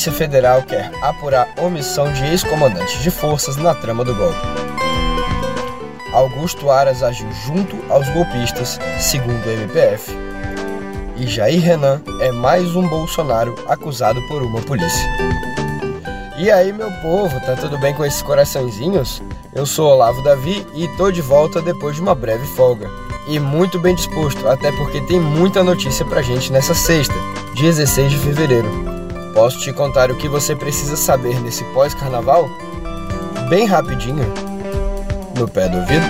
Polícia Federal quer apurar omissão de ex-comandantes de forças na trama do golpe. Augusto Aras agiu junto aos golpistas, segundo o MPF. E Jair Renan é mais um Bolsonaro acusado por uma polícia. E aí, meu povo, tá tudo bem com esses coraçõezinhos? Eu sou Olavo Davi e tô de volta depois de uma breve folga. E muito bem disposto, até porque tem muita notícia pra gente nessa sexta, 16 de fevereiro. Posso te contar o que você precisa saber nesse pós-carnaval? Bem rapidinho, no pé do ouvido.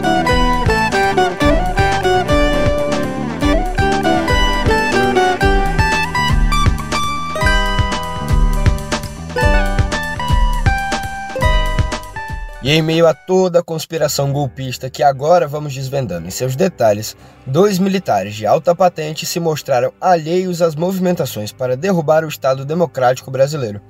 E em meio a toda a conspiração golpista que agora vamos desvendando em seus detalhes, dois militares de alta patente se mostraram alheios às movimentações para derrubar o Estado Democrático Brasileiro.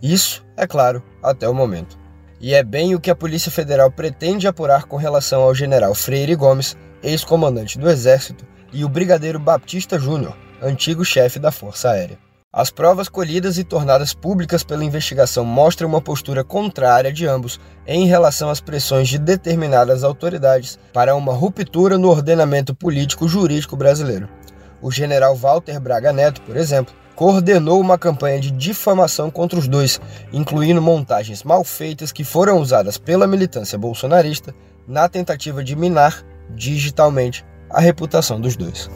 Isso, é claro, até o momento. E é bem o que a Polícia Federal pretende apurar com relação ao general Freire Gomes, ex-comandante do Exército, e o brigadeiro Baptista Júnior, antigo chefe da Força Aérea. As provas colhidas e tornadas públicas pela investigação mostram uma postura contrária de ambos em relação às pressões de determinadas autoridades para uma ruptura no ordenamento político-jurídico brasileiro. O general Walter Braga Neto, por exemplo, coordenou uma campanha de difamação contra os dois, incluindo montagens mal feitas que foram usadas pela militância bolsonarista na tentativa de minar digitalmente a reputação dos dois.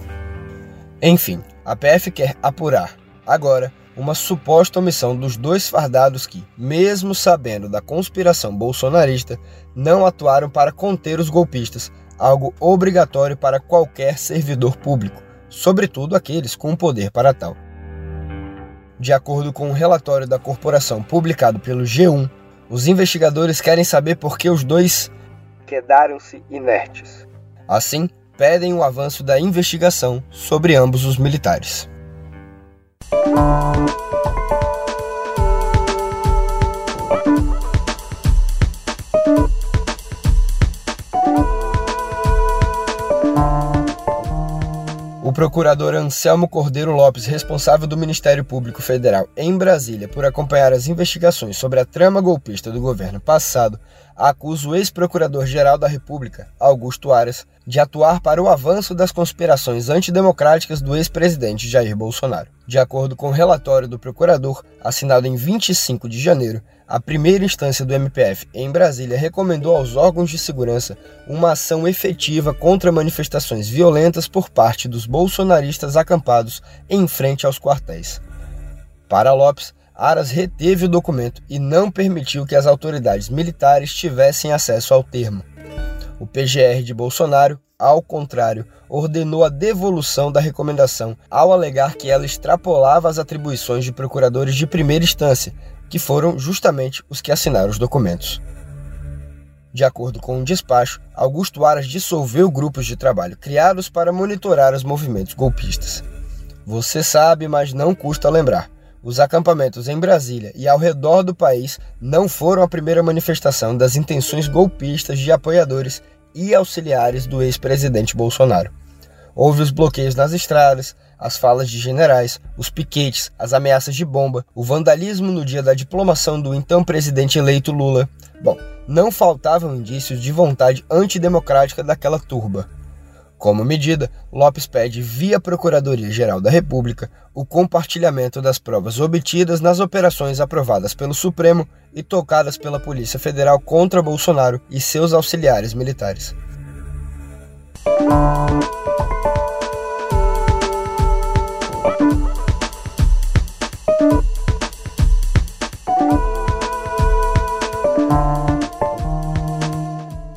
Enfim, a PF quer apurar Agora, uma suposta omissão dos dois fardados que, mesmo sabendo da conspiração bolsonarista, não atuaram para conter os golpistas, algo obrigatório para qualquer servidor público, sobretudo aqueles com poder para tal. De acordo com um relatório da corporação publicado pelo G1, os investigadores querem saber por que os dois quedaram-se inertes. Assim, pedem o avanço da investigação sobre ambos os militares. O procurador Anselmo Cordeiro Lopes, responsável do Ministério Público Federal em Brasília por acompanhar as investigações sobre a trama golpista do governo passado, acusa o ex-procurador-geral da República, Augusto Aras, de atuar para o avanço das conspirações antidemocráticas do ex-presidente Jair Bolsonaro. De acordo com o relatório do procurador, assinado em 25 de janeiro, a primeira instância do MPF em Brasília recomendou aos órgãos de segurança uma ação efetiva contra manifestações violentas por parte dos bolsonaristas acampados em frente aos quartéis. Para Lopes, Aras reteve o documento e não permitiu que as autoridades militares tivessem acesso ao termo. O PGR de Bolsonaro, ao contrário, ordenou a devolução da recomendação ao alegar que ela extrapolava as atribuições de procuradores de primeira instância, que foram justamente os que assinaram os documentos. De acordo com um despacho, Augusto Aras dissolveu grupos de trabalho criados para monitorar os movimentos golpistas. Você sabe, mas não custa lembrar. Os acampamentos em Brasília e ao redor do país não foram a primeira manifestação das intenções golpistas de apoiadores e auxiliares do ex-presidente Bolsonaro. Houve os bloqueios nas estradas, as falas de generais, os piquetes, as ameaças de bomba, o vandalismo no dia da diplomação do então presidente eleito Lula. Bom, não faltavam indícios de vontade antidemocrática daquela turba. Como medida, Lopes pede via Procuradoria-Geral da República o compartilhamento das provas obtidas nas operações aprovadas pelo Supremo e tocadas pela Polícia Federal contra Bolsonaro e seus auxiliares militares.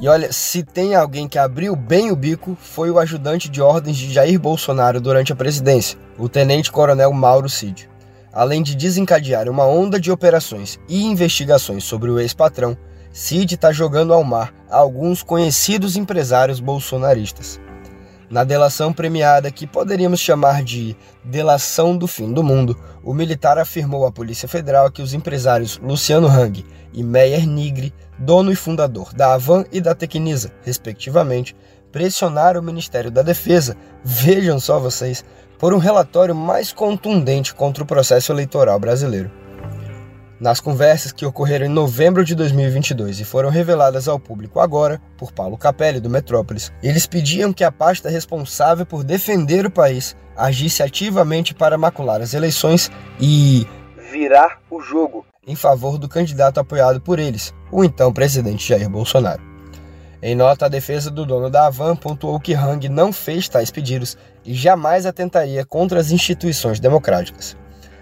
E olha, se tem alguém que abriu bem o bico, foi o ajudante de ordens de Jair Bolsonaro durante a presidência, o tenente-coronel Mauro Cid. Além de desencadear uma onda de operações e investigações sobre o ex-patrão, Cid está jogando ao mar alguns conhecidos empresários bolsonaristas. Na delação premiada, que poderíamos chamar de delação do fim do mundo, o militar afirmou à Polícia Federal que os empresários Luciano Hang e Meyer Nigri, dono e fundador da Avan e da Tecnisa, respectivamente, pressionaram o Ministério da Defesa, vejam só vocês, por um relatório mais contundente contra o processo eleitoral brasileiro. Nas conversas que ocorreram em novembro de 2022 e foram reveladas ao público agora por Paulo Capelli, do Metrópolis, eles pediam que a pasta responsável por defender o país agisse ativamente para macular as eleições e virar o jogo em favor do candidato apoiado por eles, o então presidente Jair Bolsonaro. Em nota, a defesa do dono da Avan pontuou que Hang não fez tais pedidos e jamais atentaria contra as instituições democráticas.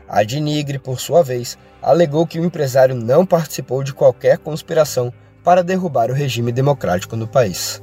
A Dinigre, por sua vez, alegou que o empresário não participou de qualquer conspiração para derrubar o regime democrático no país.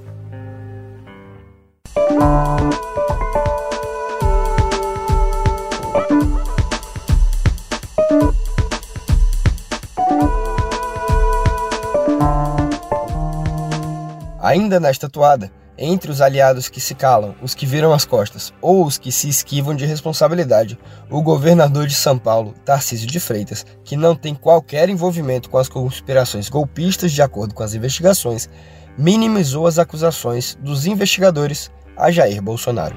Ainda nesta toada, entre os aliados que se calam, os que viram as costas ou os que se esquivam de responsabilidade, o governador de São Paulo, Tarcísio de Freitas, que não tem qualquer envolvimento com as conspirações golpistas de acordo com as investigações, minimizou as acusações dos investigadores a Jair Bolsonaro.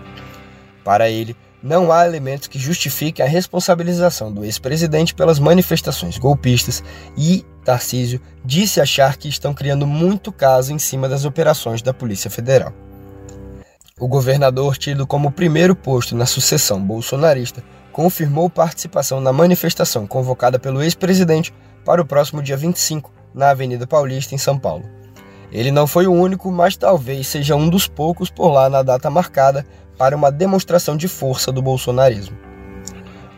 Para ele, não há elementos que justifiquem a responsabilização do ex-presidente pelas manifestações golpistas e Tarcísio disse achar que estão criando muito caso em cima das operações da Polícia Federal. O governador, tido como primeiro posto na sucessão bolsonarista, confirmou participação na manifestação convocada pelo ex-presidente para o próximo dia 25, na Avenida Paulista, em São Paulo. Ele não foi o único, mas talvez seja um dos poucos por lá na data marcada para uma demonstração de força do bolsonarismo.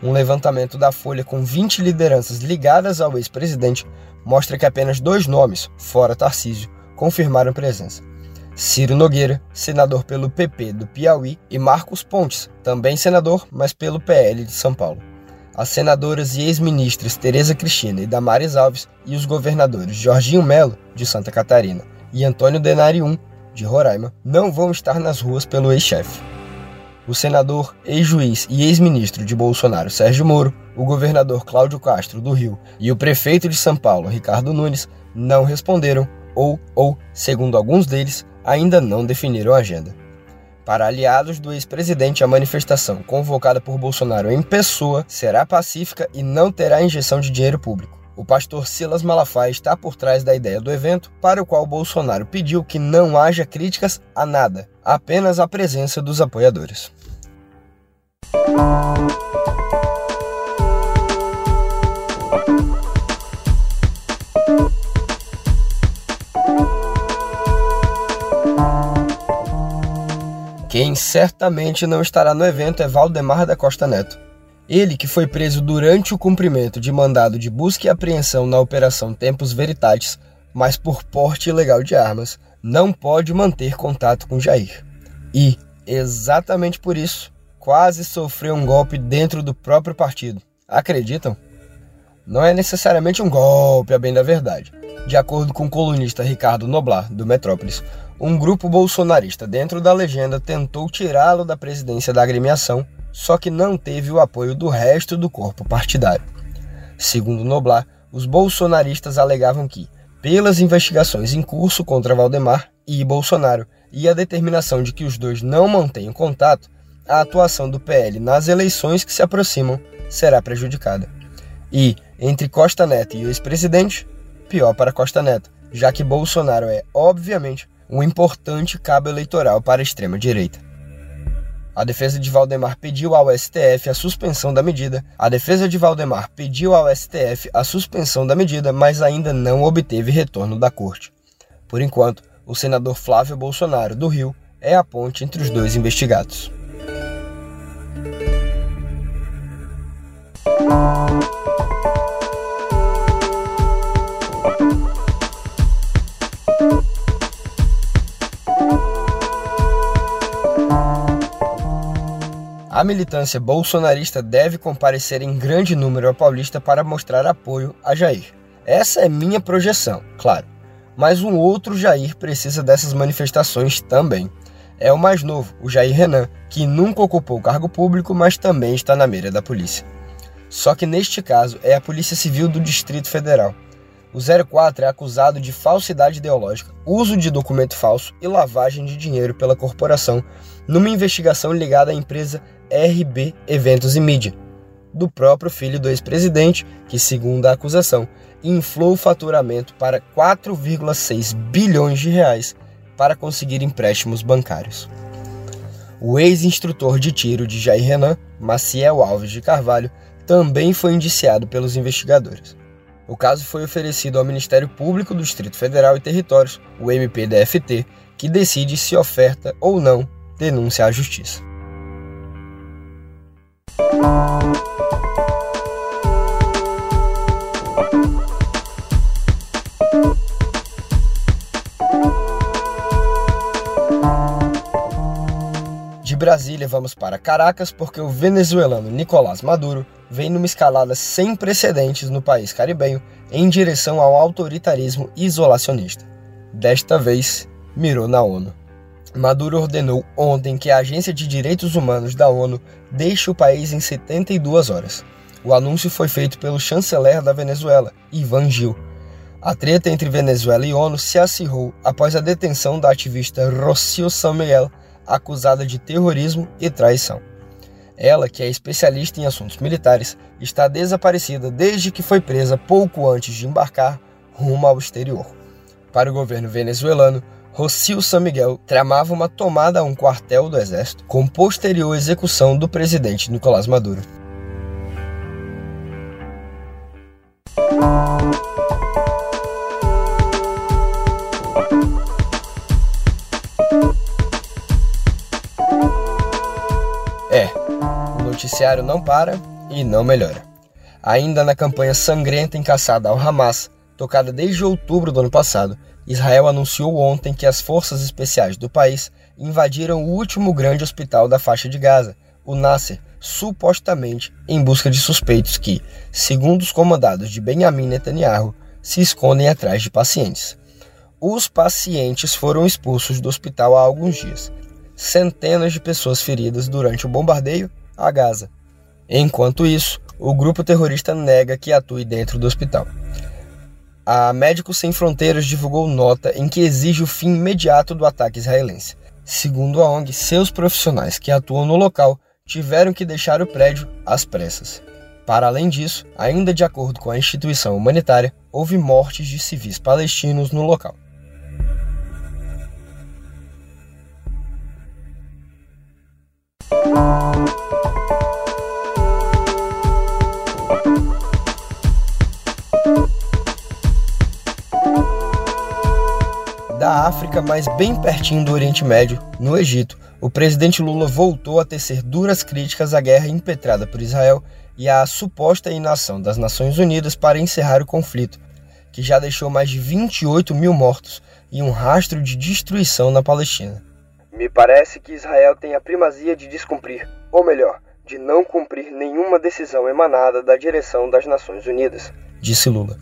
Um levantamento da Folha com 20 lideranças ligadas ao ex-presidente mostra que apenas dois nomes, fora Tarcísio, confirmaram presença. Ciro Nogueira, senador pelo PP do Piauí, e Marcos Pontes, também senador, mas pelo PL de São Paulo. As senadoras e ex-ministras Tereza Cristina e Damares Alves e os governadores Jorginho Melo, de Santa Catarina, e Antônio Denarium, de Roraima, não vão estar nas ruas pelo ex-chefe o senador, ex-juiz e ex-ministro de Bolsonaro Sérgio Moro, o governador Cláudio Castro do Rio e o prefeito de São Paulo Ricardo Nunes não responderam ou, ou, segundo alguns deles, ainda não definiram a agenda. Para aliados do ex-presidente, a manifestação, convocada por Bolsonaro em pessoa, será pacífica e não terá injeção de dinheiro público. O pastor Silas Malafaia está por trás da ideia do evento, para o qual Bolsonaro pediu que não haja críticas a nada, apenas a presença dos apoiadores. Quem certamente não estará no evento é Valdemar da Costa Neto. Ele, que foi preso durante o cumprimento de mandado de busca e apreensão na Operação Tempos Veritatis, mas por porte ilegal de armas, não pode manter contato com Jair. E, exatamente por isso, quase sofreu um golpe dentro do próprio partido. Acreditam? Não é necessariamente um golpe, a bem da verdade. De acordo com o colunista Ricardo Noblar, do Metrópolis, um grupo bolsonarista dentro da legenda tentou tirá-lo da presidência da agremiação, só que não teve o apoio do resto do corpo partidário. Segundo Noblar, os bolsonaristas alegavam que, pelas investigações em curso contra Valdemar e Bolsonaro e a determinação de que os dois não mantenham contato, a atuação do PL nas eleições que se aproximam será prejudicada. E, entre Costa Neto e o ex-presidente, pior para Costa Neto, já que Bolsonaro é, obviamente, um importante cabo eleitoral para a extrema-direita. A defesa de Valdemar pediu ao STF a suspensão da medida. A defesa de Valdemar pediu ao STF a suspensão da medida, mas ainda não obteve retorno da corte. Por enquanto, o senador Flávio Bolsonaro, do Rio, é a ponte entre os dois investigados. A militância bolsonarista deve comparecer em grande número a Paulista para mostrar apoio a Jair. Essa é minha projeção, claro. Mas um outro Jair precisa dessas manifestações também. É o mais novo, o Jair Renan, que nunca ocupou cargo público, mas também está na mira da polícia. Só que neste caso é a Polícia Civil do Distrito Federal. O 04 é acusado de falsidade ideológica, uso de documento falso e lavagem de dinheiro pela corporação numa investigação ligada à empresa RB Eventos e Mídia, do próprio filho do ex-presidente, que, segundo a acusação, inflou o faturamento para 4,6 bilhões de reais para conseguir empréstimos bancários. O ex-instrutor de tiro de Jair Renan, Maciel Alves de Carvalho, também foi indiciado pelos investigadores. O caso foi oferecido ao Ministério Público do Distrito Federal e Territórios, o MPDFT, que decide se oferta ou não denúncia à Justiça. Brasília, vamos para Caracas porque o venezuelano Nicolás Maduro vem numa escalada sem precedentes no país caribenho em direção ao autoritarismo isolacionista. Desta vez, mirou na ONU. Maduro ordenou ontem que a Agência de Direitos Humanos da ONU deixe o país em 72 horas. O anúncio foi feito pelo chanceler da Venezuela, Ivan Gil. A treta entre Venezuela e ONU se acirrou após a detenção da ativista Rocio San Miguel, acusada de terrorismo e traição. Ela, que é especialista em assuntos militares, está desaparecida desde que foi presa pouco antes de embarcar rumo ao exterior. Para o governo venezuelano, Rocio San Miguel tramava uma tomada a um quartel do exército com posterior execução do presidente Nicolás Maduro. Noticiário não para e não melhora. Ainda na campanha sangrenta encaçada ao Hamas, tocada desde outubro do ano passado, Israel anunciou ontem que as forças especiais do país invadiram o último grande hospital da faixa de Gaza, o Nasser, supostamente em busca de suspeitos que, segundo os comandados de Benjamin Netanyahu, se escondem atrás de pacientes. Os pacientes foram expulsos do hospital há alguns dias. Centenas de pessoas feridas durante o bombardeio a Gaza. Enquanto isso, o grupo terrorista nega que atue dentro do hospital a Médicos Sem Fronteiras divulgou nota em que exige o fim imediato do ataque israelense. Segundo a ONG, seus profissionais que atuam no local tiveram que deixar o prédio às pressas. Para além disso, ainda de acordo com a instituição humanitária, houve mortes de civis palestinos no local. África, mas bem pertinho do Oriente Médio, no Egito, o presidente Lula voltou a tecer duras críticas à guerra impetrada por Israel e à suposta inação das Nações Unidas para encerrar o conflito, que já deixou mais de 28 mil mortos e um rastro de destruição na Palestina. Me parece que Israel tem a primazia de descumprir, ou melhor, de não cumprir nenhuma decisão emanada da direção das Nações Unidas, disse Lula.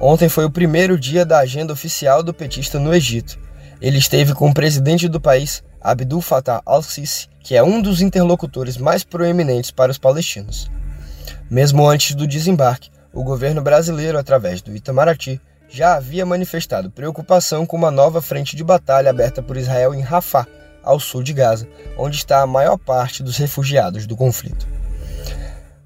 Ontem foi o primeiro dia da agenda oficial do petista no Egito. Ele esteve com o presidente do país, Abdul Fattah al-Sisi, que é um dos interlocutores mais proeminentes para os palestinos. Mesmo antes do desembarque, o governo brasileiro, através do Itamaraty, já havia manifestado preocupação com uma nova frente de batalha aberta por Israel em Rafah, ao sul de Gaza, onde está a maior parte dos refugiados do conflito.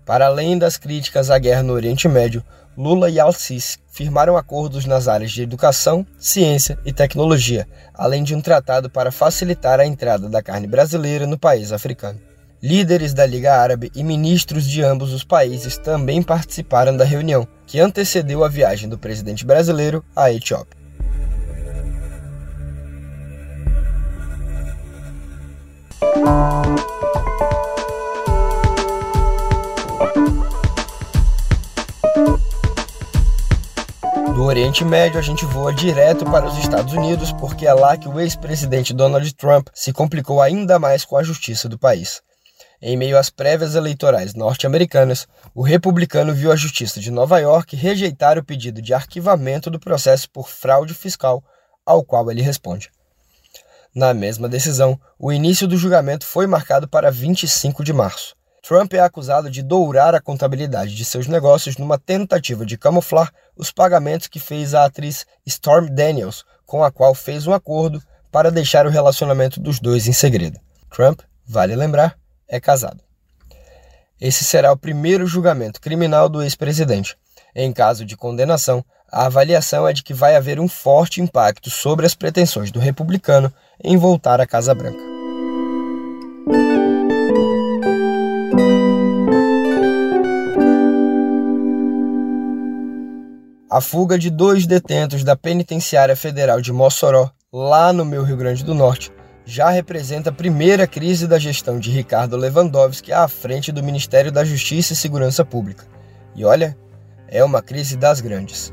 Para além das críticas à guerra no Oriente Médio, Lula e Al-Sisi firmaram acordos nas áreas de educação, ciência e tecnologia, além de um tratado para facilitar a entrada da carne brasileira no país africano. Líderes da Liga Árabe e ministros de ambos os países também participaram da reunião, que antecedeu a viagem do presidente brasileiro à Etiópia. Oriente Médio, a gente voa direto para os Estados Unidos, porque é lá que o ex-presidente Donald Trump se complicou ainda mais com a justiça do país. Em meio às prévias eleitorais norte-americanas, o republicano viu a Justiça de Nova York rejeitar o pedido de arquivamento do processo por fraude fiscal, ao qual ele responde. Na mesma decisão, o início do julgamento foi marcado para 25 de março. Trump é acusado de dourar a contabilidade de seus negócios numa tentativa de camuflar os pagamentos que fez à atriz Storm Daniels, com a qual fez um acordo para deixar o relacionamento dos dois em segredo. Trump, vale lembrar, é casado. Esse será o primeiro julgamento criminal do ex-presidente. Em caso de condenação, a avaliação é de que vai haver um forte impacto sobre as pretensões do republicano em voltar à Casa Branca. A fuga de dois detentos da Penitenciária Federal de Mossoró, lá no meu Rio Grande do Norte, já representa a primeira crise da gestão de Ricardo Lewandowski à frente do Ministério da Justiça e Segurança Pública. E olha, é uma crise das grandes.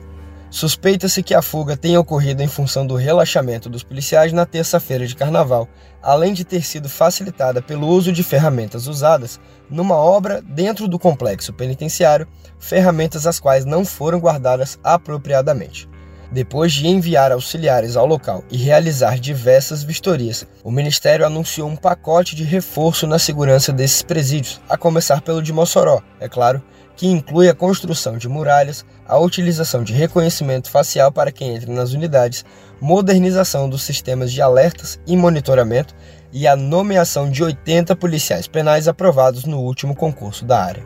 Suspeita-se que a fuga tenha ocorrido em função do relaxamento dos policiais na terça-feira de carnaval, além de ter sido facilitada pelo uso de ferramentas usadas numa obra dentro do complexo penitenciário, ferramentas as quais não foram guardadas apropriadamente. Depois de enviar auxiliares ao local e realizar diversas vistorias, o Ministério anunciou um pacote de reforço na segurança desses presídios, a começar pelo de Mossoró, é claro, que inclui a construção de muralhas, a utilização de reconhecimento facial para quem entra nas unidades, modernização dos sistemas de alertas e monitoramento e a nomeação de 80 policiais penais aprovados no último concurso da área.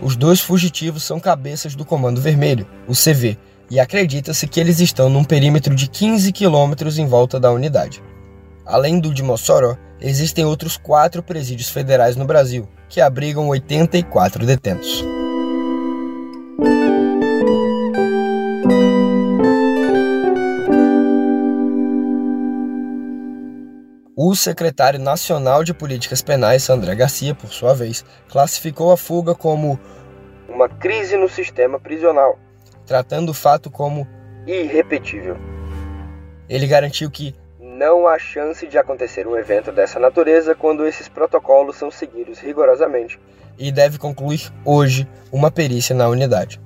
Os dois fugitivos são cabeças do Comando Vermelho, o CV, e acredita-se que eles estão num perímetro de 15 quilômetros em volta da unidade. Além do de Mossoró, existem outros quatro presídios federais no Brasil, que abrigam 84 detentos. O secretário nacional de Políticas Penais, André Garcia, por sua vez, classificou a fuga como uma crise no sistema prisional, tratando o fato como irrepetível. Ele garantiu que não há chance de acontecer um evento dessa natureza quando esses protocolos são seguidos rigorosamente e deve concluir hoje uma perícia na unidade.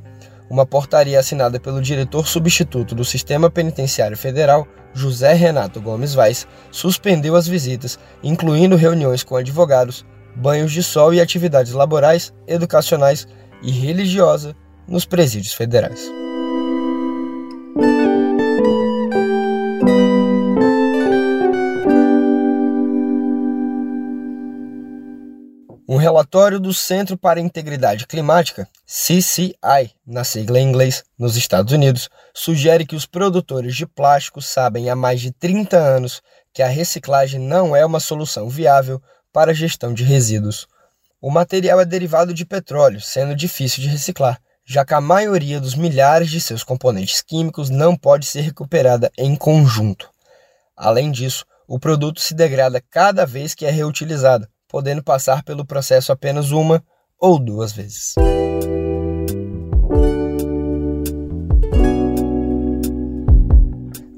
Uma portaria assinada pelo diretor substituto do Sistema Penitenciário Federal, José Renato Gomes Vaz, suspendeu as visitas, incluindo reuniões com advogados, banhos de sol e atividades laborais, educacionais e religiosas nos presídios federais. Relatório do Centro para a Integridade Climática, CCI, na sigla em inglês, nos Estados Unidos, sugere que os produtores de plástico sabem há mais de 30 anos que a reciclagem não é uma solução viável para a gestão de resíduos. O material é derivado de petróleo, sendo difícil de reciclar, já que a maioria dos milhares de seus componentes químicos não pode ser recuperada em conjunto. Além disso, o produto se degrada cada vez que é reutilizado, podendo passar pelo processo apenas uma ou duas vezes.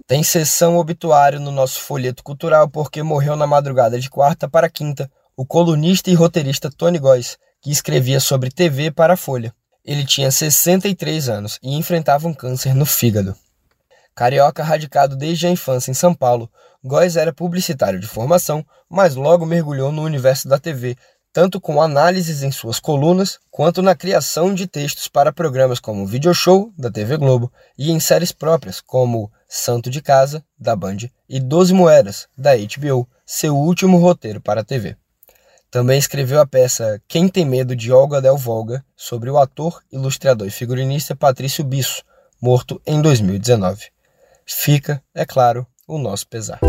Tem sessão obituário no nosso folheto cultural porque morreu na madrugada de quarta para quinta o colunista e roteirista Tony Góes, que escrevia sobre TV para a Folha. Ele tinha 63 anos e enfrentava um câncer no fígado. Carioca radicado desde a infância em São Paulo, Góes era publicitário de formação, mas logo mergulhou no universo da TV, tanto com análises em suas colunas, quanto na criação de textos para programas como o Video Show, da TV Globo, e em séries próprias, como Santo de Casa, da Band, e Doze Moedas, da HBO, seu último roteiro para a TV. Também escreveu a peça Quem Tem Medo de Olga Del Volga, sobre o ator, ilustrador e figurinista Patrício Bisso, morto em 2019 fica, é claro, o nosso pesar.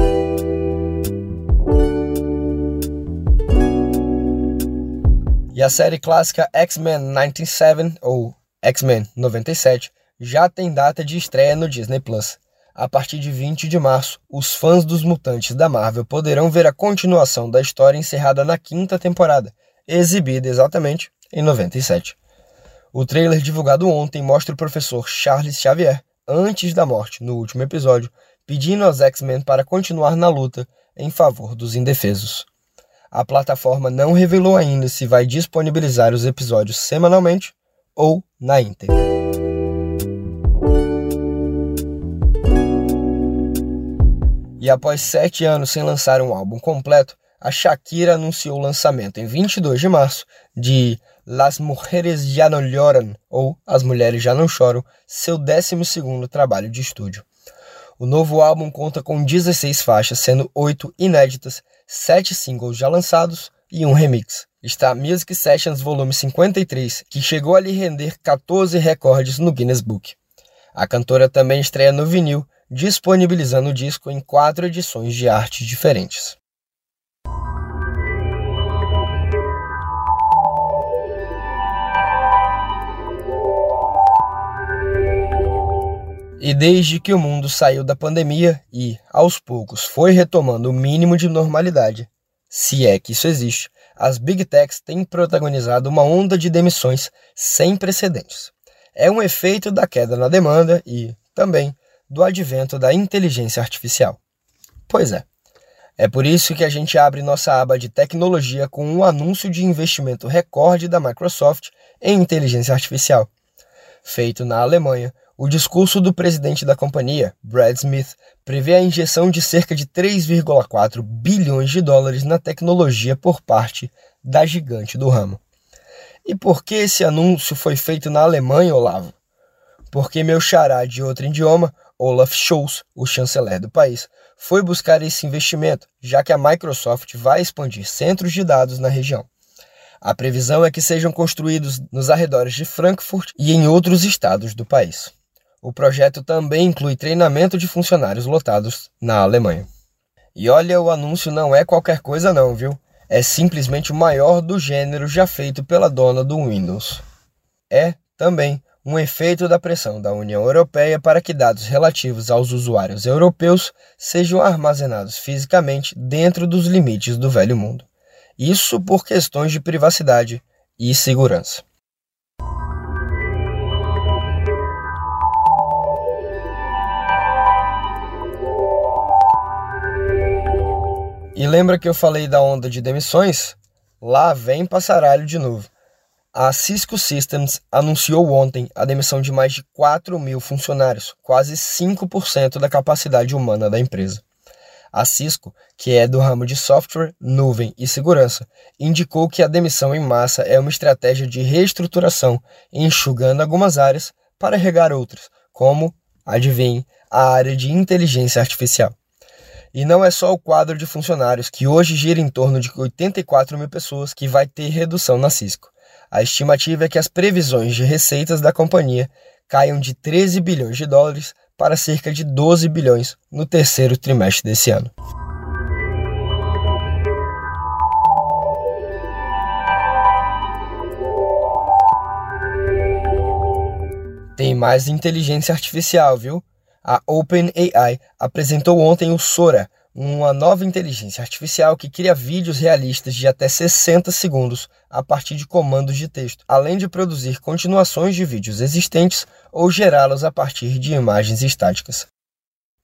E a série clássica X-Men 97 ou X-Men 97 já tem data de estreia no Disney Plus. A partir de 20 de março, os fãs dos mutantes da Marvel poderão ver a continuação da história encerrada na quinta temporada, exibida exatamente em 97. O trailer divulgado ontem mostra o professor Charles Xavier antes da morte no último episódio, pedindo aos X-Men para continuar na luta em favor dos indefesos. A plataforma não revelou ainda se vai disponibilizar os episódios semanalmente ou na íntegra. E após sete anos sem lançar um álbum completo, a Shakira anunciou o lançamento em 22 de março de Las Mujeres Ya No Lloran, ou As Mulheres Já Não Choram, seu 12º trabalho de estúdio. O novo álbum conta com 16 faixas, sendo 8 inéditas, 7 singles já lançados, e um remix. Está Music Sessions Volume 53, que chegou a lhe render 14 recordes no Guinness Book. A cantora também estreia no vinil, disponibilizando o disco em quatro edições de artes diferentes. E desde que o mundo saiu da pandemia e, aos poucos, foi retomando o mínimo de normalidade, se é que isso existe, as Big Techs têm protagonizado uma onda de demissões sem precedentes. É um efeito da queda na demanda e, também, do advento da inteligência artificial. Pois é. É por isso que a gente abre nossa aba de tecnologia com um anúncio de investimento recorde da Microsoft em inteligência artificial. Feito na Alemanha, o discurso do presidente da companhia, Brad Smith, prevê a injeção de cerca de 3,4 bilhões de dólares na tecnologia por parte da gigante do ramo. E por que esse anúncio foi feito na Alemanha, Olavo? Porque meu xará de outro idioma, Olaf Scholz, o chanceler do país, foi buscar esse investimento, já que a Microsoft vai expandir centros de dados na região. A previsão é que sejam construídos nos arredores de Frankfurt e em outros estados do país. O projeto também inclui treinamento de funcionários lotados na Alemanha. E olha, o anúncio não é qualquer coisa não, viu? É simplesmente o maior do gênero já feito pela dona do Windows. É, também, um efeito da pressão da União Europeia para que dados relativos aos usuários europeus sejam armazenados fisicamente dentro dos limites do velho mundo. Isso por questões de privacidade e segurança. E lembra que eu falei da onda de demissões? Lá vem passaralho de novo. A Cisco Systems anunciou ontem a demissão de mais de 4 mil funcionários, quase 5% da capacidade humana da empresa. A Cisco, que é do ramo de software, nuvem e segurança, indicou que a demissão em massa é uma estratégia de reestruturação, enxugando algumas áreas para regar outras, como, adivinhe, a área de inteligência artificial. E não é só o quadro de funcionários, que hoje gira em torno de 84 mil pessoas, que vai ter redução na Cisco. A estimativa é que as previsões de receitas da companhia caiam de 13 bilhões de dólares para cerca de 12 bilhões no terceiro trimestre desse ano. Tem mais inteligência artificial, viu? A OpenAI apresentou ontem o Sora, uma nova inteligência artificial que cria vídeos realistas de até 60 segundos a partir de comandos de texto, além de produzir continuações de vídeos existentes ou gerá-los a partir de imagens estáticas.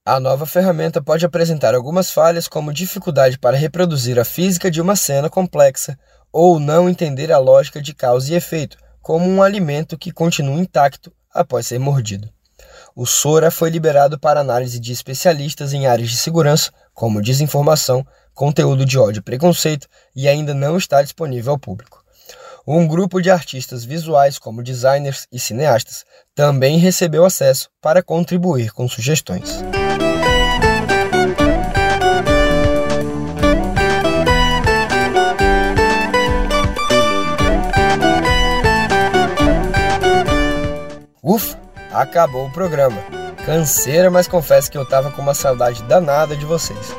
A nova ferramenta pode apresentar algumas falhas, como dificuldade para reproduzir a física de uma cena complexa ou não entender a lógica de causa e efeito, como um alimento que continua intacto após ser mordido. O SORA foi liberado para análise de especialistas em áreas de segurança, como desinformação, conteúdo de ódio e preconceito, e ainda não está disponível ao público. Um grupo de artistas visuais, como designers e cineastas, também recebeu acesso para contribuir com sugestões. Ufa! Acabou o programa. Canseira, mas confesso que eu tava com uma saudade danada de vocês.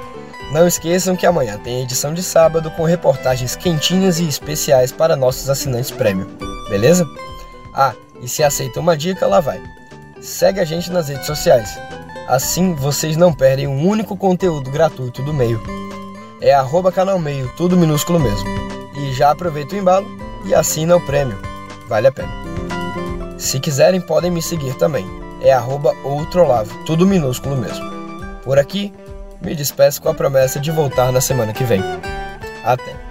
Não esqueçam que amanhã tem edição de sábado com reportagens quentinhas e especiais para nossos assinantes prêmio, beleza? Ah, e se aceita uma dica, lá vai. Segue a gente nas redes sociais. Assim vocês não perdem um único conteúdo gratuito do meio. É arroba canal meio, tudo minúsculo mesmo. E já aproveita o embalo e assina o prêmio. Vale a pena. Se quiserem, podem me seguir também. É outrolavo, tudo minúsculo mesmo. Por aqui, me despeço com a promessa de voltar na semana que vem. Até!